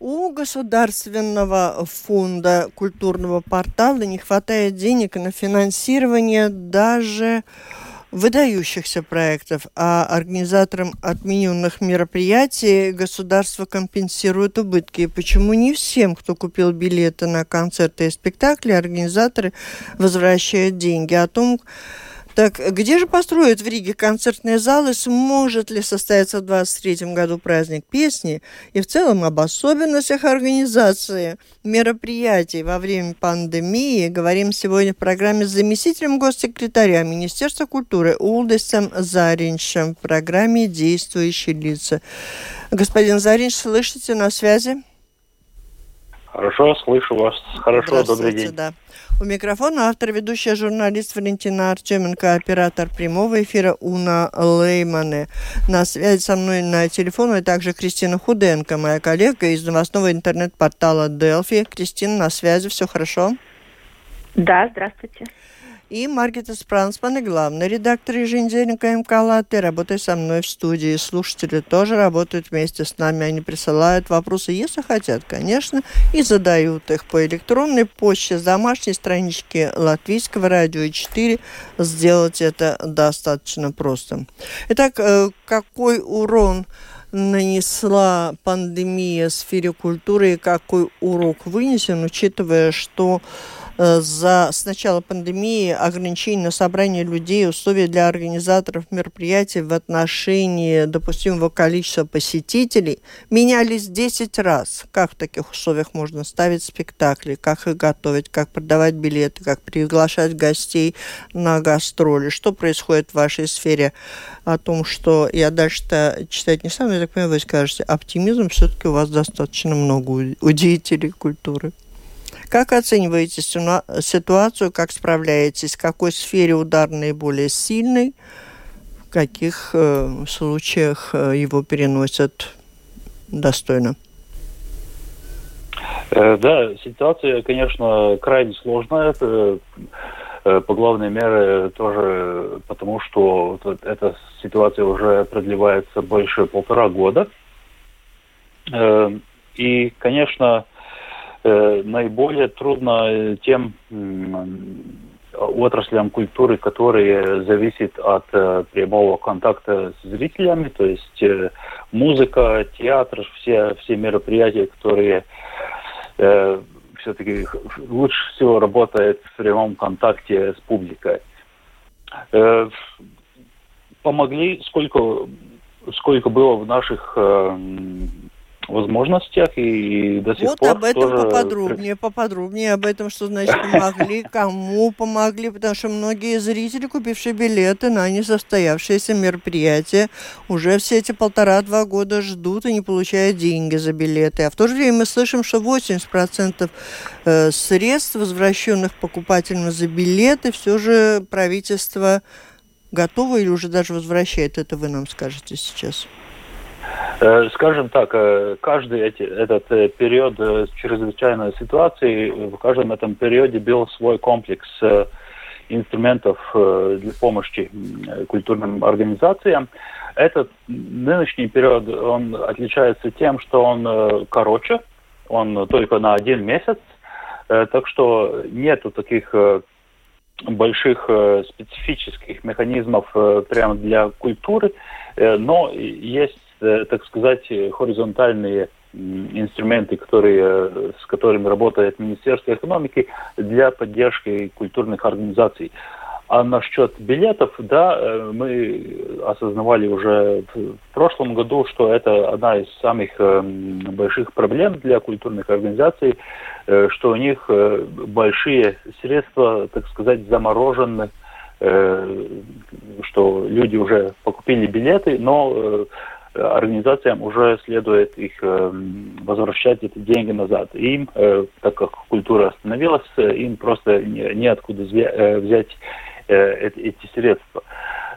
У Государственного фонда культурного портала не хватает денег на финансирование даже выдающихся проектов, а организаторам отмененных мероприятий государство компенсирует убытки. И почему не всем, кто купил билеты на концерты и спектакли, организаторы возвращают деньги? О том, так где же построят в Риге концертные залы? Сможет ли состояться в 2023 году праздник песни? И в целом об особенностях организации мероприятий во время пандемии говорим сегодня в программе с заместителем госсекретаря Министерства культуры Улдесом Зариншем в программе «Действующие лица». Господин Заринш, слышите на связи? Хорошо, слышу вас. Хорошо, добрый день. Да. У микрофона автор, ведущая журналист Валентина Артеменко, оператор прямого эфира Уна Леймане. На связи со мной на телефоне также Кристина Худенко, моя коллега из новостного интернет-портала Делфи. Кристина, на связи, все хорошо? Да, здравствуйте и Маргита Спрансман, главный редактор еженедельника МК Латте, работает со мной в студии. Слушатели тоже работают вместе с нами. Они присылают вопросы, если хотят, конечно, и задают их по электронной почте с домашней странички Латвийского радио 4. Сделать это достаточно просто. Итак, э, какой урон нанесла пандемия в сфере культуры и какой урок вынесен, учитывая, что за с начала пандемии ограничений на собрание людей, условия для организаторов мероприятий в отношении допустимого количества посетителей менялись 10 раз. Как в таких условиях можно ставить спектакли, как их готовить, как продавать билеты, как приглашать гостей на гастроли. Что происходит в вашей сфере? О том, что я дальше-то читать не стану, я так понимаю, вы скажете, оптимизм все-таки у вас достаточно много у деятелей культуры. Как оцениваете ситуацию, как справляетесь, в какой сфере удар наиболее сильный, в каких э, случаях э, его переносят достойно? Э, да, ситуация, конечно, крайне сложная. Это, э, по главной мере тоже потому, что эта ситуация уже продлевается больше полтора года. И, конечно, наиболее трудно э, тем отраслям культуры, которые зависят от э, прямого контакта с зрителями, то есть музыка, театр, все, все мероприятия, которые все-таки лучше всего работают в прямом контакте с публикой. помогли, сколько, сколько было в наших возможностях и до сих вот пор об этом тоже... поподробнее, поподробнее об этом, что значит помогли, кому помогли, потому что многие зрители, купившие билеты на несостоявшееся мероприятие, уже все эти полтора-два года ждут и не получают деньги за билеты. А в то же время мы слышим, что 80% э, средств, возвращенных покупателям за билеты, все же правительство готово или уже даже возвращает. Это вы нам скажете сейчас. Э, скажем так, э, каждый эти, этот э, период чрезвычайной ситуации, в каждом этом периоде был свой комплекс инструментов для помощи культурным организациям. Этот нынешний период, он отличается тем, что он короче, он только на один месяц, так что нету таких больших специфических механизмов прямо для культуры, но есть так сказать, хоризонтальные инструменты, которые, э, с которыми работает Министерство экономики для поддержки культурных организаций. А насчет билетов, да, э, мы осознавали уже в прошлом году, что это одна из самых больших проблем для культурных организаций, что у них большие средства, так сказать, заморожены, что люди уже покупили билеты, но организациям уже следует их возвращать эти деньги назад. Им, так как культура остановилась, им просто неоткуда взять эти средства.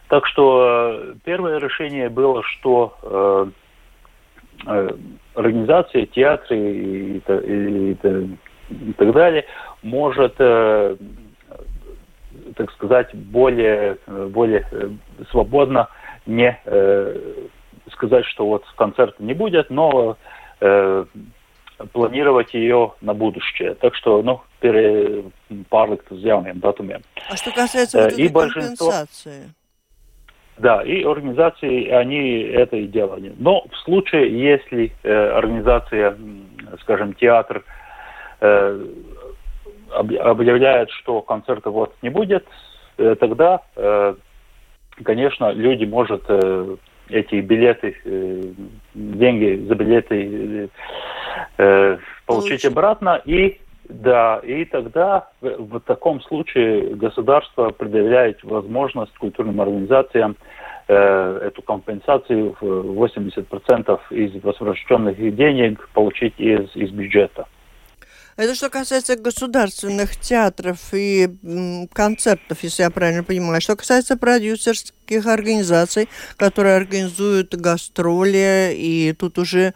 Так что первое решение было, что организации, театры и, и, и, и так далее может так сказать, более, более э, свободно не э, сказать, что вот концерта не будет, но э, планировать ее на будущее. Так что, ну, pārlikt uz jauniem datumiem. А что касается вот этой компенсации? Да, и организации, они это и делали. Но в случае, если э, организация, скажем, театр, э, объявляет, что концерта вот не будет, э, тогда, э, конечно, люди может э, эти билеты, деньги за билеты получить обратно и да, и тогда в, в таком случае государство предъявляет возможность культурным организациям э, эту компенсацию в 80% из возвращенных денег получить из, из бюджета. Это что касается государственных театров и концертов, если я правильно понимаю. Что касается продюсерских организаций, которые организуют гастроли, и тут уже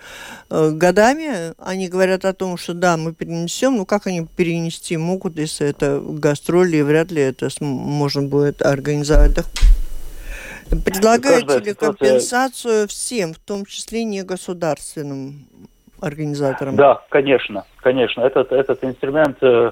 э, годами они говорят о том, что да, мы перенесем, ну как они перенести могут, если это гастроли, и вряд ли это можно будет организовать. Предлагаете ли компенсацию всем, в том числе не государственным организаторам? Да, конечно, конечно. Этот, этот инструмент э,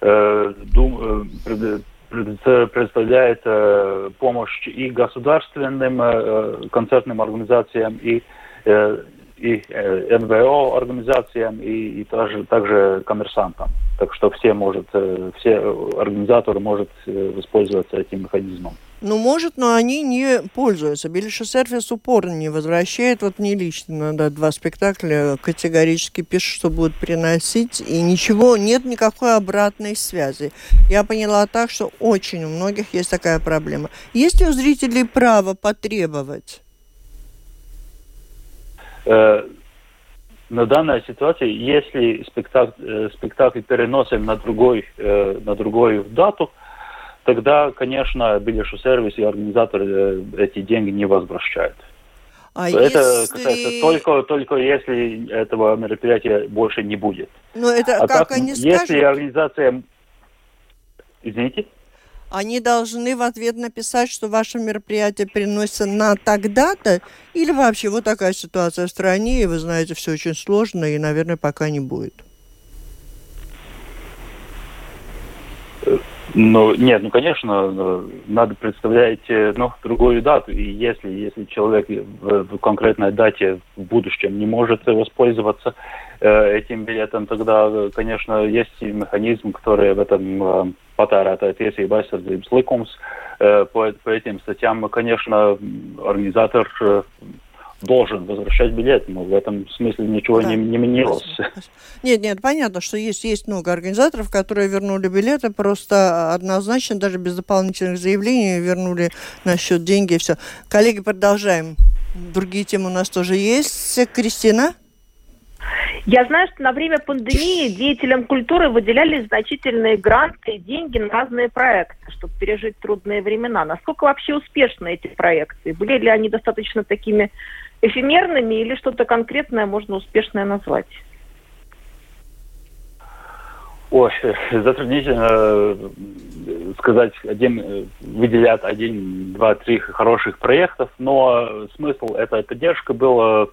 э, дум, э, представляет э, помощь и государственным э, концертным организациям, и, э, и э, НВО организациям, и, и также, также коммерсантам. Так что все, может, э, все организаторы могут э, воспользоваться этим механизмом. Ну, может, но они не пользуются. Белиша сервис упорно не возвращает. Вот мне лично надо два спектакля категорически пишут, что будут приносить, и ничего, нет никакой обратной связи. Я поняла так, что очень у многих есть такая проблема. Есть ли у зрителей право потребовать? Э, на данной ситуации, если спектакль, э, спектакль переносим на другой, э, на другую дату, тогда, конечно, билешу сервис и организатор э, эти деньги не возвращают. А это если... касается только, только если этого мероприятия больше не будет. Но это а как так, они если скажут? Если организация... Извините? Они должны в ответ написать, что ваше мероприятие переносится на тогда-то, или вообще вот такая ситуация в стране, и вы знаете, все очень сложно, и, наверное, пока не будет. Ну, нет, ну, конечно, э, надо представлять э, ну, другую дату. И если, если человек в, в конкретной дате в будущем не может воспользоваться э, этим билетом, тогда, конечно, есть механизм, который в этом э, patērētāja tiesība aizsardzības. Э, по, этим статьям, конечно, организатор э, должен возвращать билет, но в этом смысле ничего да. не, не менялось. Нет, нет, понятно, что есть, есть много организаторов, которые вернули билеты, просто однозначно, даже без дополнительных заявлений, вернули на счет деньги и все. Коллеги, продолжаем. Другие темы у нас тоже есть. Кристина? Я знаю, что на время пандемии деятелям культуры выделяли значительные гранты и деньги на разные проекты, чтобы пережить трудные времена. Насколько вообще успешны эти проекты? Были ли они достаточно такими эфемерными или что-то конкретное можно успешное назвать? Ой, затруднительно э, сказать, один, э, выделять один, два, три хороших проектов, но смысл этой поддержки был,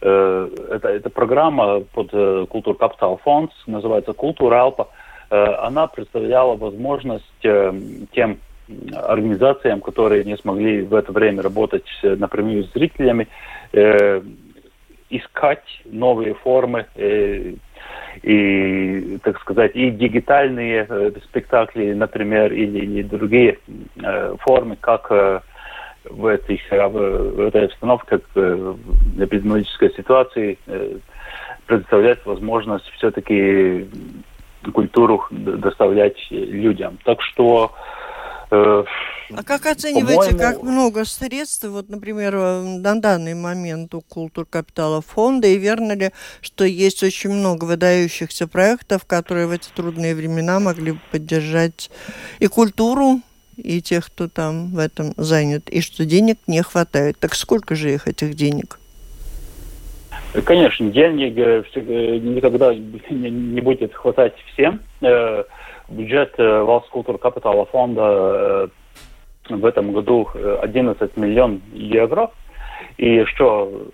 э, это, это программа под Культур Капитал Фонд, называется Культура Алпа, она представляла возможность тем организациям, которые не смогли в это время работать напрямую с зрителями, э, искать новые формы э, и, так сказать, и дигитальные э, спектакли, например, или, или другие э, формы, как э, в, этих, э, в этой обстановке, как э, эпидемиологической ситуации, э, предоставлять возможность все-таки культуру доставлять людям. Так что Э, а как оцениваете, как много средств, вот, например, на данный момент у Культур Капитала фонда, и верно ли, что есть очень много выдающихся проектов, которые в эти трудные времена могли бы поддержать и культуру, и тех, кто там в этом занят, и что денег не хватает. Так сколько же их, этих денег? Конечно, денег э, э, никогда не будет хватать всем бюджет э, Валскультур Капитала фонда э, в этом году 11 э, миллион евро. И что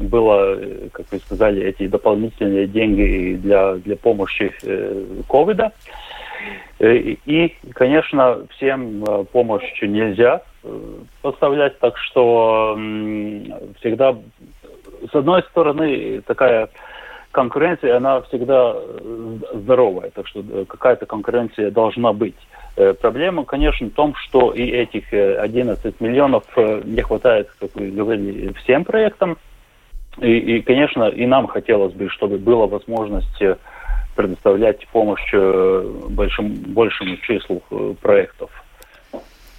было, как вы сказали, эти дополнительные деньги для, для помощи ковида. И, конечно, всем помощь нельзя поставлять, так что всегда, с одной стороны, такая конкуренция, она всегда э, здоровая, так что э, какая-то конкуренция должна быть. Э, проблема, конечно, в том, что и этих 11 миллионов не хватает, как вы говорили, всем проектам. И, и, конечно, и нам хотелось бы, чтобы была возможность предоставлять помощь большим, большему числу проектов.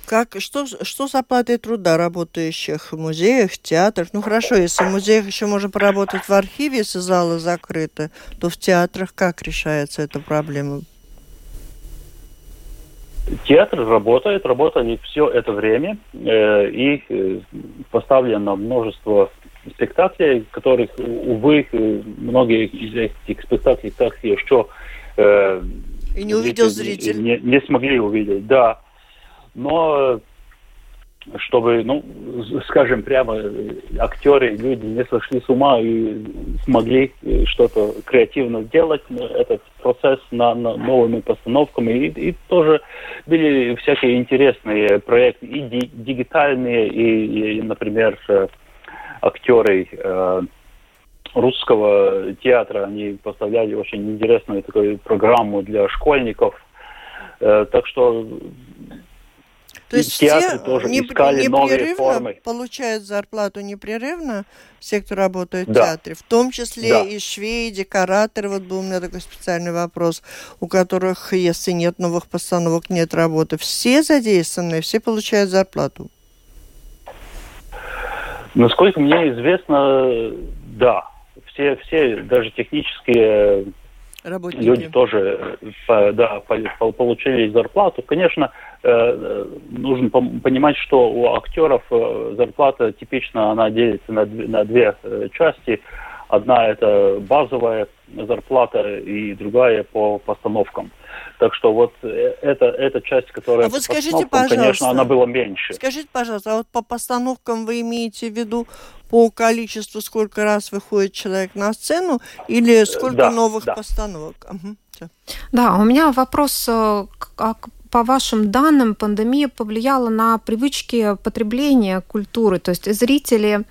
Как, что, что с оплатой труда работающих в музеях, театрах? Ну хорошо, если в музеях еще можно поработать в архиве, если залы закрыты, то в театрах как решается эта проблема? Театр работает, работали все это время, э, и э, поставлено множество спектаклей, которых, увы, многие из этих спектаклей так еще э, и не увидел зритель. Не, не смогли увидеть, да но чтобы, ну, скажем прямо, актеры, люди не сошли с ума и смогли что-то креативно сделать, этот процесс на, на новыми постановками. И, и тоже были всякие интересные проекты, и ди, дигитальные, и, и, например, актеры э, русского театра, они поставляли очень интересную такую программу для школьников. Э, так что то есть все тоже не, искали новые формы. получают зарплату непрерывно, все, кто работает да. в театре, в том числе да. и швеи, декораторы. Вот был у меня такой специальный вопрос, у которых, если нет новых постановок, нет работы. Все задействованы, все получают зарплату. Насколько мне известно, да. Все, все даже технические Работники. люди тоже да, получили зарплату. Конечно, Э, нужно понимать, что у актеров э, зарплата типично она делится на две, на две э, части. Одна это базовая зарплата и другая по постановкам. Так что вот это, эта часть, которая а вот скажите, пожалуйста, конечно, она была меньше. Скажите, пожалуйста, а вот по постановкам вы имеете в виду по количеству, сколько раз выходит человек на сцену, или сколько да, новых да. постановок? Угу. Да, у меня вопрос как по вашим данным, пандемия повлияла на привычки потребления культуры? То есть зрители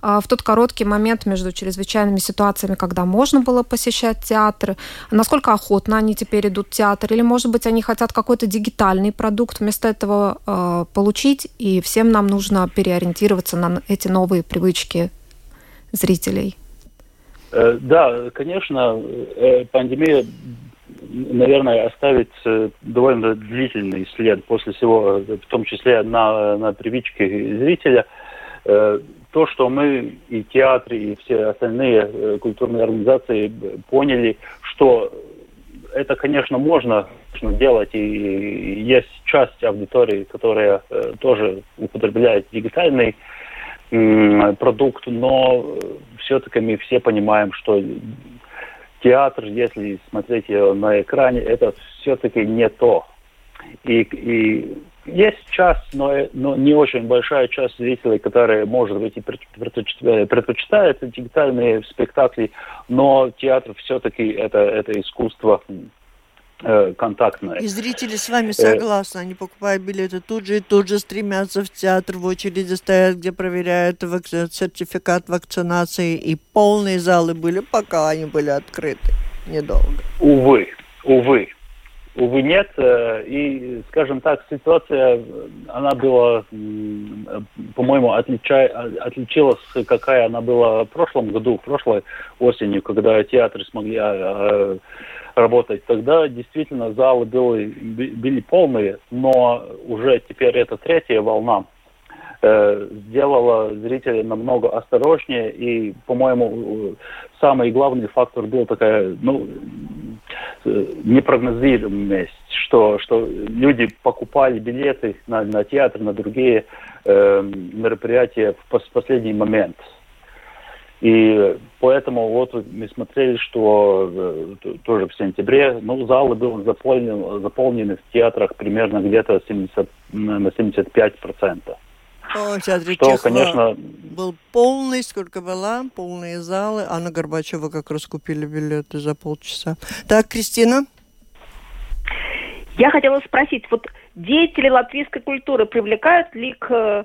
а, в тот короткий момент между чрезвычайными ситуациями, когда можно было посещать театры, насколько охотно они теперь идут в театр? Или, может быть, они хотят какой-то дигитальный продукт вместо этого э, получить, и всем нам нужно переориентироваться на эти новые привычки зрителей? Э, да, конечно, э, пандемия наверное, оставит э, довольно длительный след после всего, в том числе на, на привычке зрителя. Э, то, что мы и театры, и все остальные э, культурные организации поняли, что это, конечно, можно делать, и есть часть аудитории, которая тоже употребляет дигитальный продукт, но все-таки мы все понимаем, что театр, если смотреть на экране, это все-таки не то. И, и есть часть, но, но не очень большая часть зрителей, которые, может быть, и предпочитают дигитальные спектакли, но театр все-таки это, это искусство контактная. И зрители с вами согласны, они покупают билеты тут же и тут же стремятся в театр, в очереди стоят, где проверяют вак... сертификат вакцинации, и полные залы были, пока они были открыты. Недолго. Увы, увы. увы, нет. И, скажем так, ситуация, она была, по-моему, отлича... отличилась, какая она была в прошлом году, прошлой осенью, когда театры смогли работать. Тогда действительно залы были, были полные, но уже теперь это третья волна э, сделала зрителей намного осторожнее. И, по-моему, самый главный фактор был такая, ну, э, непрогнозируемость, что, что люди покупали билеты на, на театр, на другие э, мероприятия в последний момент. И поэтому вот мы смотрели, что э, тоже в сентябре, ну, залы были заполнены, заполнены в театрах примерно где-то 70, на 75 процентов. О, театре что, конечно... был полный, сколько было, полные залы, а на Горбачева как раз купили билеты за полчаса. Так, Кристина? Я хотела спросить, вот деятели латвийской культуры привлекают ли к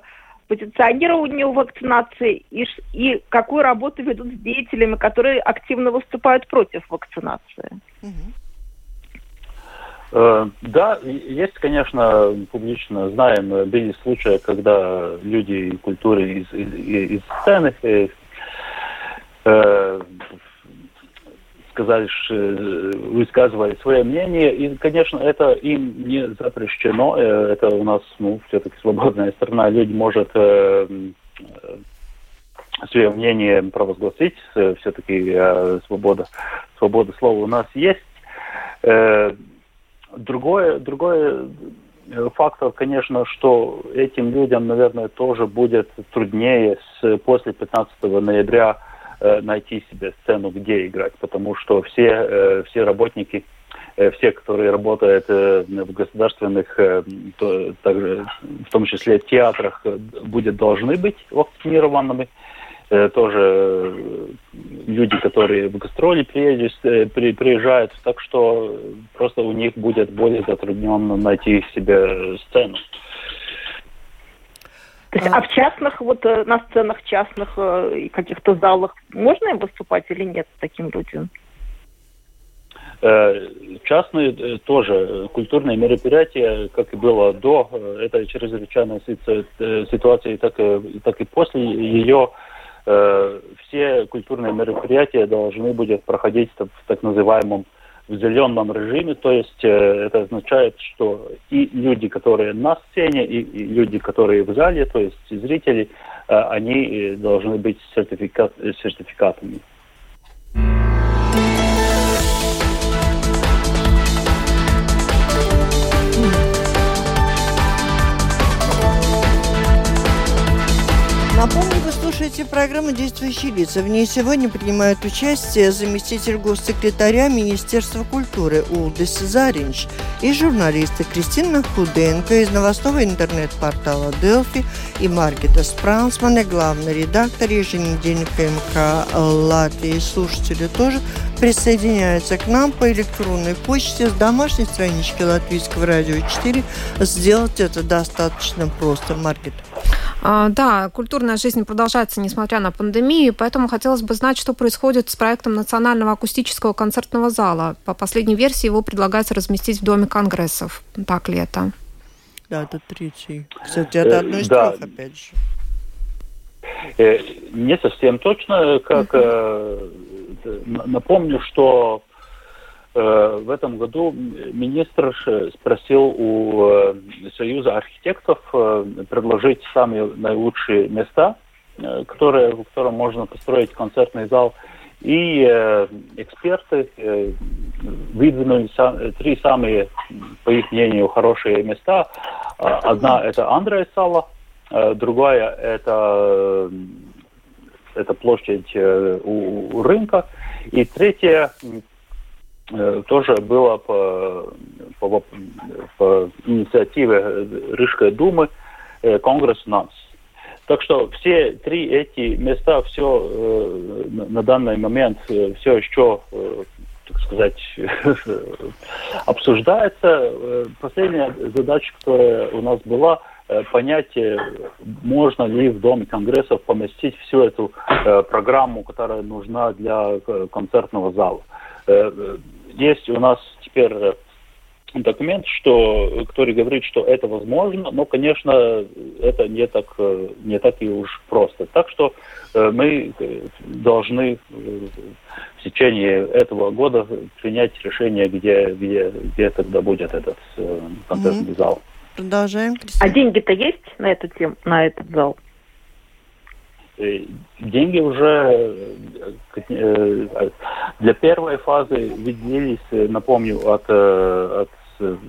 позиционированию вакцинации и, и какую работу ведут с деятелями, которые активно выступают против вакцинации. Э, да, есть, конечно, публично знаем, были случаи, когда люди культуры из, из, из сцены э, э сказали, э, высказывали свое мнение, и, конечно, это им не запрещено, э, это у нас, ну, все-таки свободная страна, люди могут э, свое мнение провозгласить, все-таки свобода, свобода слова у нас есть. Другое, другое фактор, конечно, что этим людям, наверное, тоже будет труднее с, после 15 ноября Э, найти себе сцену, где играть, потому что все, э, все работники, э, все, которые работают в государственных, также, в том числе театрах, будет, должны быть вакцинированными. Тоже люди, которые в гастроли приезжают, так что просто у них будет более затрудненно найти себе сцену. То есть, а, а в частных, вот э, на сценах частных э, и каких-то залах можно им выступать или нет таким людям? Э, частные тоже культурные мероприятия, как и было до этой чрезвычайной ситуации, так и, так и после ее, все культурные мероприятия должны будут проходить в так называемом в зеленом режиме, то есть э, это означает, что и люди, которые на сцене, и, и люди, которые в зале, то есть зрители, э, они э, должны быть сертификат, сертификатами. Напомню, вы слушаете программу «Действующие лица». В ней сегодня принимают участие заместитель госсекретаря Министерства культуры Улдис Заринч и журналисты Кристина Худенко из новостного интернет-портала «Делфи» и Маргита Спрансман, главный редактор еженедельника МК «Латвии». Слушатели тоже присоединяются к нам по электронной почте с домашней странички Латвийского радио 4. Сделать это достаточно просто, Маргита. А, да, культурная жизнь продолжается, несмотря на пандемию, поэтому хотелось бы знать, что происходит с проектом Национального акустического концертного зала. По последней версии его предлагается разместить в Доме конгрессов. Так ли это? Да, это третий. Кстати, это одно из да. трех, опять же. Э, не совсем точно, как uh-huh. напомню, что Э, в этом году министр спросил у э, Союза архитектов э, предложить самые наилучшие места, которые, в котором можно построить концертный зал. И эксперты выдвинули три самые, по их мнению, хорошие места. Одна – это Андрея Сала, другая – это, это площадь у, рынка, и третья Э, тоже было по, по, по инициативе Рижской думы э, Конгресс НАС. Так что все три эти места все э, на данный момент все еще, так сказать, обсуждается. Последняя задача, которая у нас была, понять, можно ли в Доме Конгрессов поместить всю эту программу, которая нужна для концертного зала есть у нас теперь документ, что, который говорит, что это возможно, но, конечно, это не так, не так и уж просто. Так что э, мы должны в течение этого года принять решение, где, где, где тогда будет этот концертный mm-hmm. зал. Продолжаем. А деньги-то есть на эту тему, на этот зал? Деньги уже для первой фазы виделись, напомню, от, от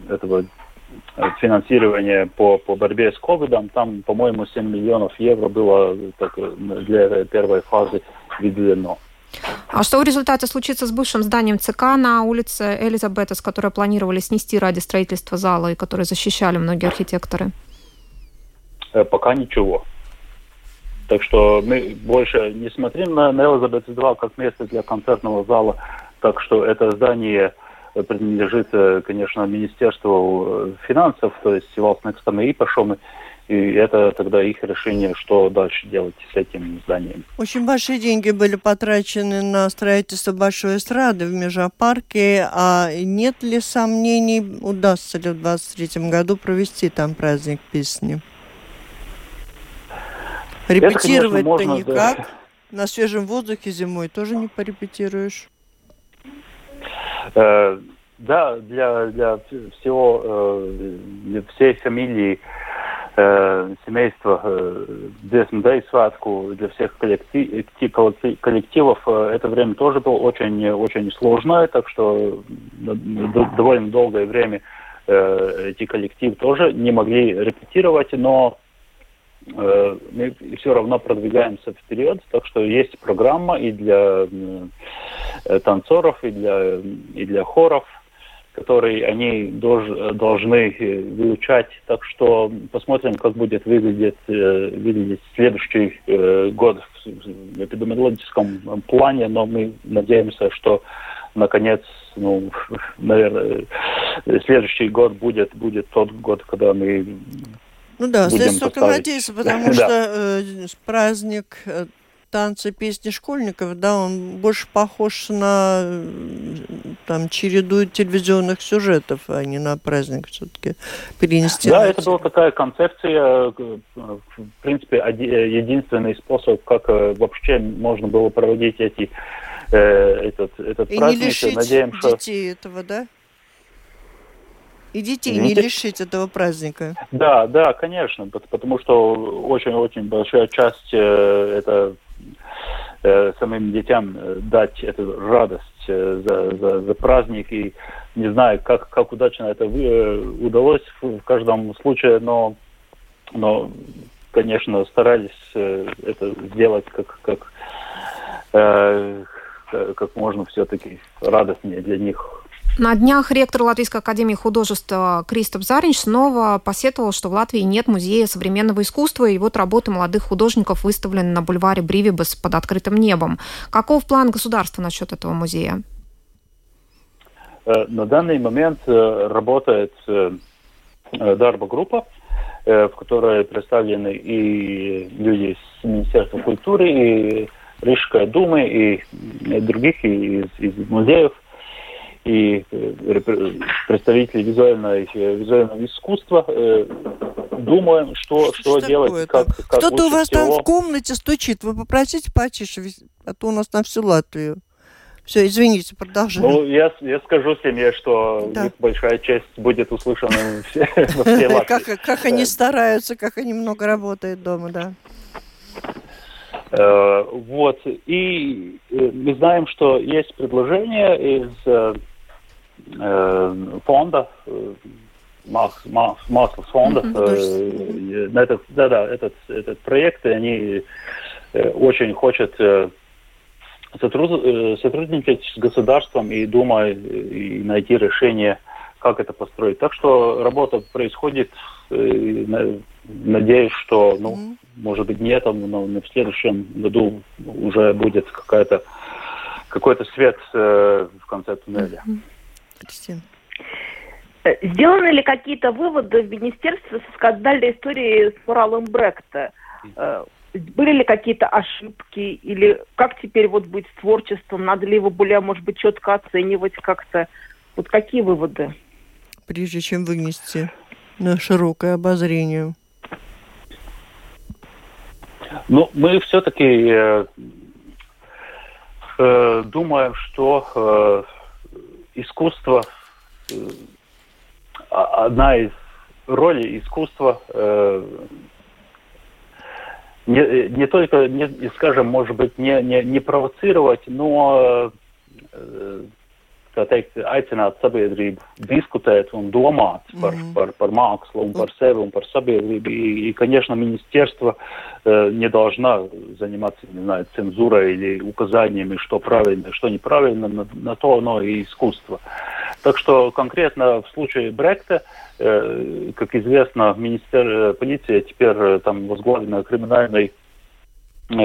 этого финансирования по, по борьбе с ковидом, там, по-моему, 7 миллионов евро было так, для первой фазы выделено. А что в результате случится с бывшим зданием ЦК на улице Элизабетас, которое планировали снести ради строительства зала и которое защищали многие архитекторы? Э, пока ничего. Так что мы больше не смотрим на Элизабетас 2 как место для концертного зала. Так что это здание принадлежит, э, конечно, Министерству э, финансов, то есть Валснекстам и Пашом, и это тогда их решение, что дальше делать с этим зданием. Очень большие деньги были потрачены на строительство большой эстрады в Межапарке. А нет ли сомнений, удастся ли в 2023 году провести там праздник песни? Репетировать-то никак. Да. На свежем воздухе зимой тоже не порепетируешь. Э, да, для, для всего, э, для всей фамилии э, семейства Десмда сватку, для всех коллектив, коллективов это время тоже было очень, очень сложное, так что довольно долгое время эти коллективы тоже не могли репетировать, но мы все равно продвигаемся вперед, так что есть программа и для Э, танцоров, и для, и для хоров, которые они дож, должны э, выучать. Так что посмотрим, как будет выглядеть, э, выглядеть следующий год в эпидемиологическом плане, но мы надеемся, что наконец, ну, наверное, следующий год будет, будет тот год, когда мы ну да, следует только надеяться, потому что э, праздник танцы, песни школьников, да, он больше похож на там череду телевизионных сюжетов, а не на праздник все-таки перенести. Да, это была такая концепция, в принципе, единственный способ, как э, вообще можно было проводить эти э, этот, этот И праздник. не лишить Надеем, детей что... этого, да? И детей не лишить этого праздника. Да, да, конечно, потому что очень-очень большая часть э, это э, самим детям э, дать эту радость э, за, за, за праздник. И не знаю, как, как удачно это э, удалось в, в каждом случае, но, но конечно, старались э, это сделать как, как, э, как можно все-таки радостнее для них на днях ректор Латвийской академии художеств Кристоп Заринч снова посетовал, что в Латвии нет музея современного искусства, и вот работы молодых художников выставлены на бульваре Бривибас под открытым небом. Каков план государства насчет этого музея? Э, на данный момент э, работает э, дарба группа, в которой представлены и люди с Министерства культуры, и Рижской думы, и других из, из музеев и э, представители визуального, визуального искусства э, думаем, что, что, что делать, как, как Кто-то у вас всего. там в комнате стучит, вы попросите потише, а то у нас на всю Латвию. Все, извините, продолжаем. Ну, я, я скажу семье, что да. большая часть будет услышана все, во всей Латвии. Как, как они стараются, как они много работают дома, да. Э, вот, и мы знаем, что есть предложение из Э, фондов, масса фондов. Mm-hmm, этот, да, да, этот, этот проект, они очень хотят сотрудничать с государством и думать и найти решение, как это построить. Так что работа происходит. Надеюсь, что, ну, mm-hmm. может быть, не этом, но в следующем году уже будет какая-то какой-то свет э, в конце туннеля. Mm-hmm. Кристина. Э, сделаны ли какие-то выводы в министерстве со скандальной историей с Уралом Бректа? Э, были ли какие-то ошибки? Или как теперь вот быть с творчеством? Надо ли его более, может быть, четко оценивать как-то? Вот какие выводы? прежде чем вынести на широкое обозрение? Ну, мы все-таки э, э, думаем, что э, искусство, э, одна из ролей искусства э, не, не только, не, скажем, может быть, не, не, не провоцировать, но э, teikt, aicināt sabiedrību diskutēt un domāt par, mm-hmm. par, par mākslu un par sevi un par sabiedrību. И, и конечно, министерство э, не должна заниматься, не знаю, цензурой или указаниями, что правильно, что неправильно, на, на то оно и искусство. Так что конкретно в случае Бректа, э, как известно, министер, полиция теперь э, там возглавлена криминальной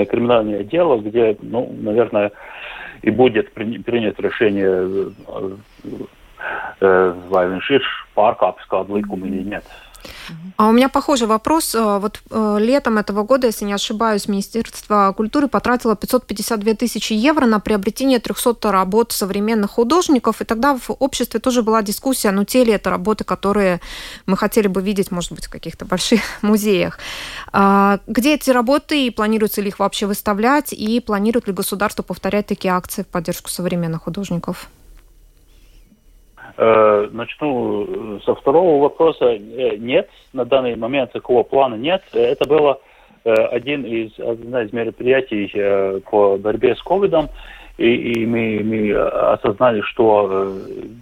криминальное дело, где, ну, наверное, и будет принято решение, vai viņš ir pārkāpis kādu likumu нет. А у меня похожий вопрос. Э, вот э, летом этого года, если не ошибаюсь, Министерство культуры потратило 552 тысячи евро на приобретение 300 работ современных художников. И тогда в обществе тоже была дискуссия, ну те ли это работы, которые мы хотели бы видеть, может быть, в каких-то больших музеях. А где эти работы и планируется ли их вообще выставлять? И планирует ли государство повторять такие акции в поддержку современных художников? Э, начну э, со второго вопроса. Э, нет, на данный момент такого плана нет. Это было один из, одна из мероприятий по борьбе с ковидом. И, и мы, мы осознали, что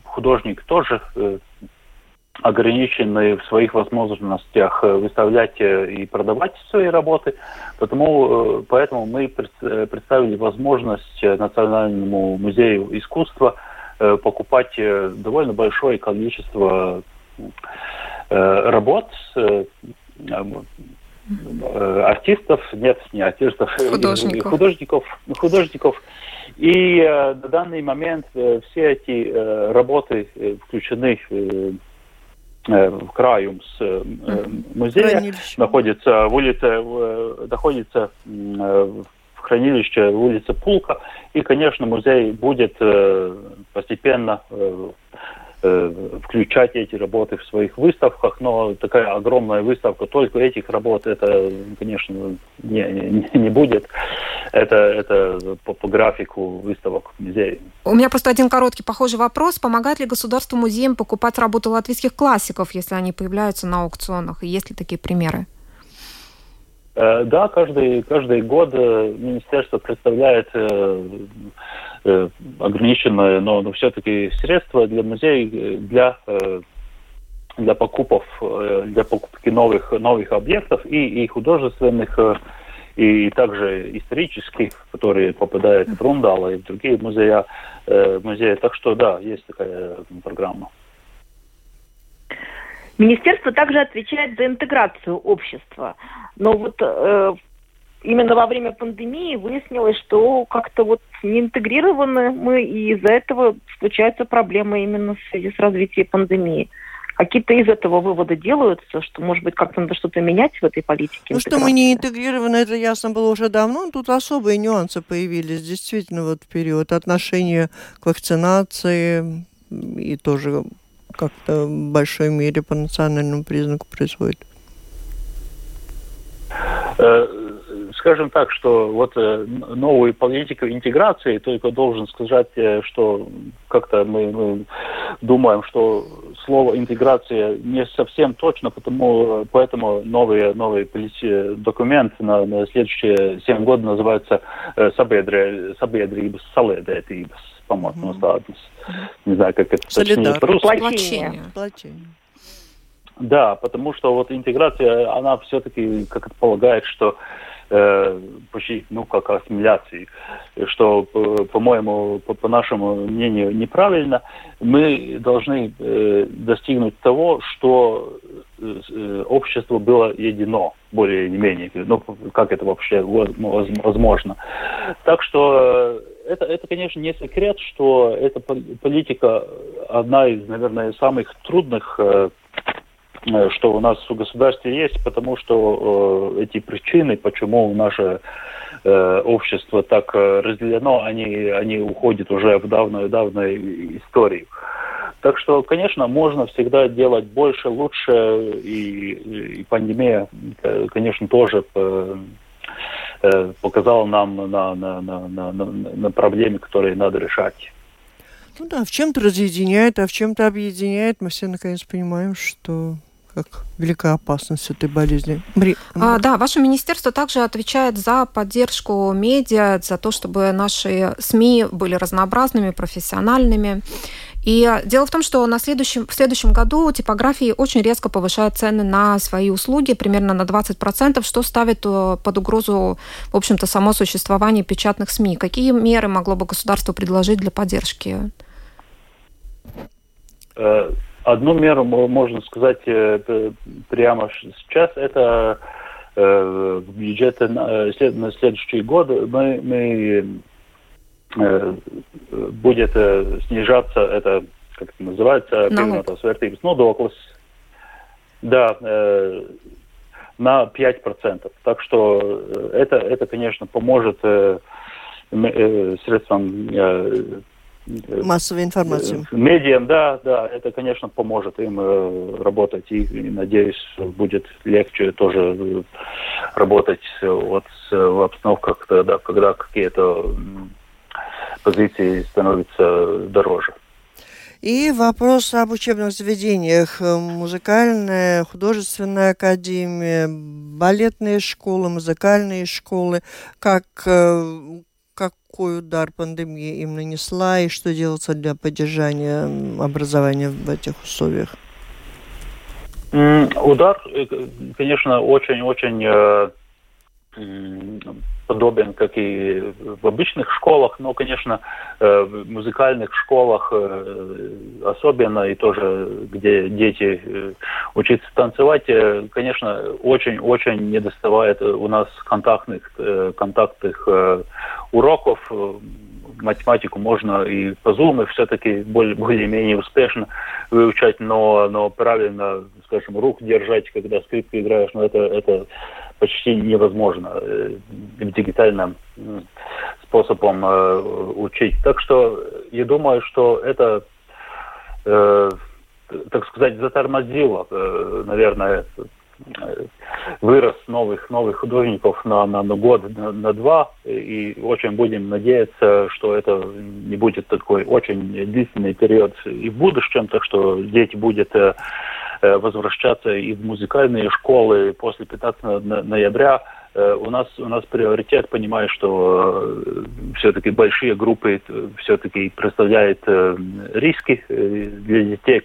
художник тоже ограничены в своих возможностях выставлять и продавать свои работы. Потому, поэтому мы представили возможность Национальному музею искусства – покупать э, довольно большое количество э, работ артистов, нет, не артистов, художников. художников, художников. И э, на данный момент э, все эти э, работы э, включены э, в Краюмс э, музея, Хранилище. находится в улице, э, находится э, хранилище улица Пулка. И, конечно, музей будет э, постепенно э, э, включать эти работы в своих выставках, но такая огромная выставка только этих работ, это, конечно, не, не, не будет. Это, это по, по графику выставок в музее. У меня просто один короткий похожий вопрос. Помогает ли государство музеям покупать работы латвийских классиков, если они появляются на аукционах? И есть ли такие примеры? Э, да, каждый, каждый год э, министерство представляет э, ограниченное, но, но все-таки средства для музея, для, для, покупов, для покупки новых, новых объектов и, и художественных, и также исторических, которые попадают в Рундала и в другие музея, музеи. Так что да, есть такая программа. Министерство также отвечает за интеграцию общества. Но вот э, именно во время пандемии выяснилось, что как-то вот не интегрированы мы, и из-за этого случаются проблемы именно в связи с развитием пандемии. Какие-то из этого вывода делаются, что, может быть, как-то надо что-то менять в этой политике? Ну, что мы не интегрированы, это ясно было уже давно. Тут особые нюансы появились, действительно, вот в период отношения к вакцинации и тоже как-то в большой мере по национальному признаку происходит? Э, скажем так, что вот э, новую политику интеграции, только должен сказать, э, что как-то мы, мы думаем, что слово интеграция не совсем точно, потому, поэтому новый, новый документ на, на следующие 7 год называется «Sabiedrības salēdētības» pamatnostādnes. Не знаю, как это точнее по-русски. Да, потому что вот интеграция, она все-таки как это полагает, что э, почти, ну, как ассимиляции, что, по-моему, по, по нашему мнению, неправильно. Мы должны э, достигнуть того, что э, общество было едино, более или менее. Ну, как это вообще возможно. Так что это, это, конечно, не секрет, что эта политика одна из, наверное, самых трудных, э, э, что у нас в государстве есть, потому что э, эти причины, почему наше общество так разделено, они, они уходят уже в давную-давную историю. Так что, конечно, можно всегда делать больше, лучше, и, и пандемия, конечно, тоже показала нам на, на, на, на, на проблемы, которые надо решать. Ну да, в чем-то разъединяет, а в чем-то объединяет. Мы все наконец понимаем, что как велика опасность этой болезни. Бри... А, да, ваше министерство также отвечает за поддержку медиа, за то, чтобы наши СМИ были разнообразными, профессиональными. И дело в том, что на следующем, в следующем году типографии очень резко повышают цены на свои услуги, примерно на 20%, что ставит э, под угрозу, в общем-то, само существование печатных СМИ. Какие меры могло бы государство предложить для поддержки? Э, одну меру можно сказать э, прямо сейчас. Это в бюджете на следующий год мы, мы будет э, снижаться это, как это называется, pievienotās vērtības nodoklis, да, э, на 5%. Так что это, это конечно, поможет средствам массовой информации. Медиам, да, да, это, конечно, поможет им работать. И, и, надеюсь, будет легче тоже работать вот в обстановках, да, когда какие-то позиции становятся дороже. И вопрос об учебных заведениях. Музыкальная, художественная академия, балетные школы, музыкальные школы. Как, э, какой удар пандемия им нанесла и что делается для поддержания образования в этих условиях? Удар, э, конечно, очень-очень э, подобен, как и в обычных школах, но, конечно, э, в музыкальных школах э, особенно, и тоже, где дети э, учатся танцевать, конечно, очень-очень недоставает у нас контактных, контактных уроков. Математику можно и по Zoom все-таки более-менее успешно выучать, но, но правильно, скажем, рук держать, когда скрипку играешь, ну, это, это почти невозможно э, дигитальным способом э, учить. Так что я думаю, что это, э, так сказать, затормозило, наверное, вырос новых новых художников на, на, на год, на, на два, и очень будем надеяться, что это не будет такой очень длительный период и в будущем, так что дети будут возвращаться и в музыкальные школы после 15 ноября. Э, у нас, у нас приоритет, понимаю, что э, все-таки большие группы все-таки представляют риски для детей,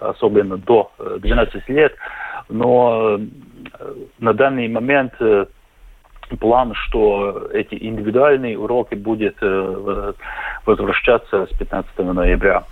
особенно до 12 лет. Но на данный момент план, что эти индивидуальные уроки будут возвращаться с 15 ноября.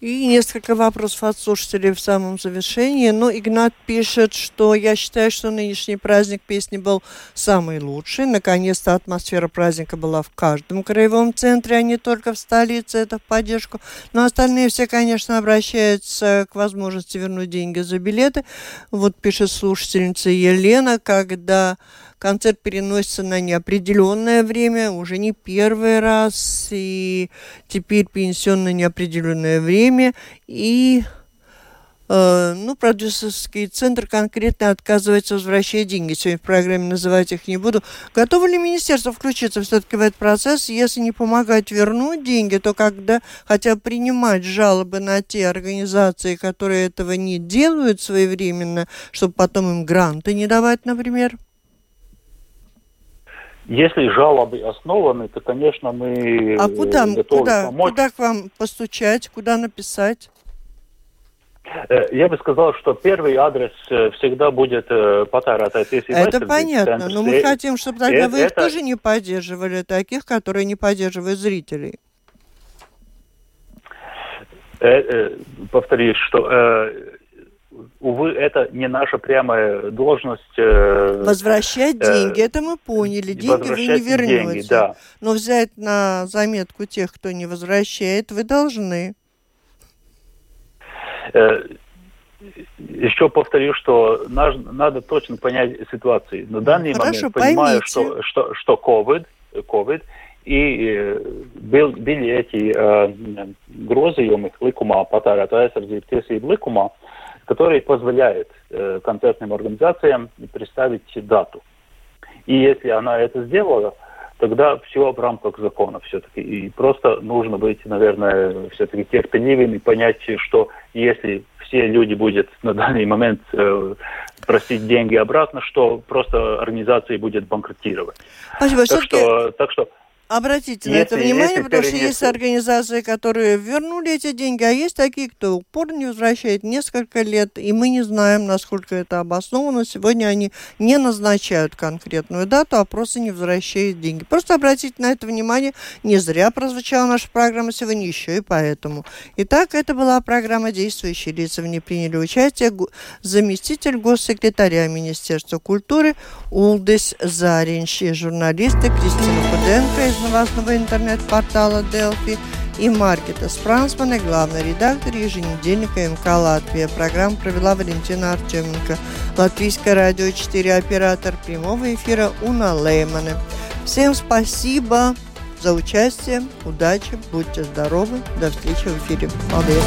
И несколько вопросов от слушателей в самом завершении. Но Игнат пишет, что я считаю, что нынешний праздник песни был самый лучший. Наконец-то атмосфера праздника была в каждом краевом центре, а не только в столице. Это в поддержку. Но остальные все, конечно, обращаются к возможности вернуть деньги за билеты. Вот пишет слушательница Елена, когда Концерт переносится на неопределенное время, уже не первый раз, и теперь перенесен на неопределенное время. И э, ну, продюсерский центр конкретно отказывается возвращать деньги. Сегодня в программе называть их не буду. Готово ли министерство включиться все-таки в этот процесс? Если не помогать вернуть деньги, то когда хотя бы принимать жалобы на те организации, которые этого не делают своевременно, чтобы потом им гранты не давать, например? Если жалобы основаны, то, конечно, мы А куда, готовы куда, помочь. куда к вам постучать, куда написать? Э, я бы сказал, что первый адрес э, всегда будет э, Патарата. Это понятно, но мы хотим, чтобы тогда это, вы их тоже не поддерживали, таких, которые не поддерживают зрителей. Повторюсь, что увы, это не наша прямая должность. Э, Возвращать э, деньги, это мы поняли. Деньги вы не вернете. Деньги, да. Но взять на заметку тех, кто не возвращает, вы должны. Э, еще повторю, что надо точно понять ситуацию. На данный Хорошо, момент понимаю, что, что, что COVID, COVID и был, были эти э, grozījumi likumā, patērētāja aizsardzību tiesību likumā, которые позволяют э, концертным организациям представить дату. И если она это сделала, тогда все в рамках закона все-таки. И просто нужно быть, наверное, все-таки терпеливым и понять, что если все люди будут на данный момент э, просить деньги обратно, что просто организация будет банкротировать. Спасибо. Так что, так что Обратите если, на это внимание, потому что есть организации, которые вернули эти деньги, а есть такие, кто упорно не возвращает несколько лет, и мы не знаем, насколько это обосновано. Сегодня они не назначают конкретную дату, а просто не возвращают деньги. Просто обратите на это внимание. Не зря прозвучала наша программа сегодня, еще и поэтому. Итак, это была программа «Действующие лица». В ней приняли участие заместитель госсекретаря Министерства культуры Улдес Заринч и журналисты Кристина Худенко из новостного интернет-портала Delphi и Маркета Спрансмана, главный редактор еженедельника МК «Латвия». Программу провела Валентина Артеменко. Латвийское радио 4, оператор прямого эфира Уна Леймана. Всем спасибо за участие, удачи, будьте здоровы, до встречи в эфире. Молодец.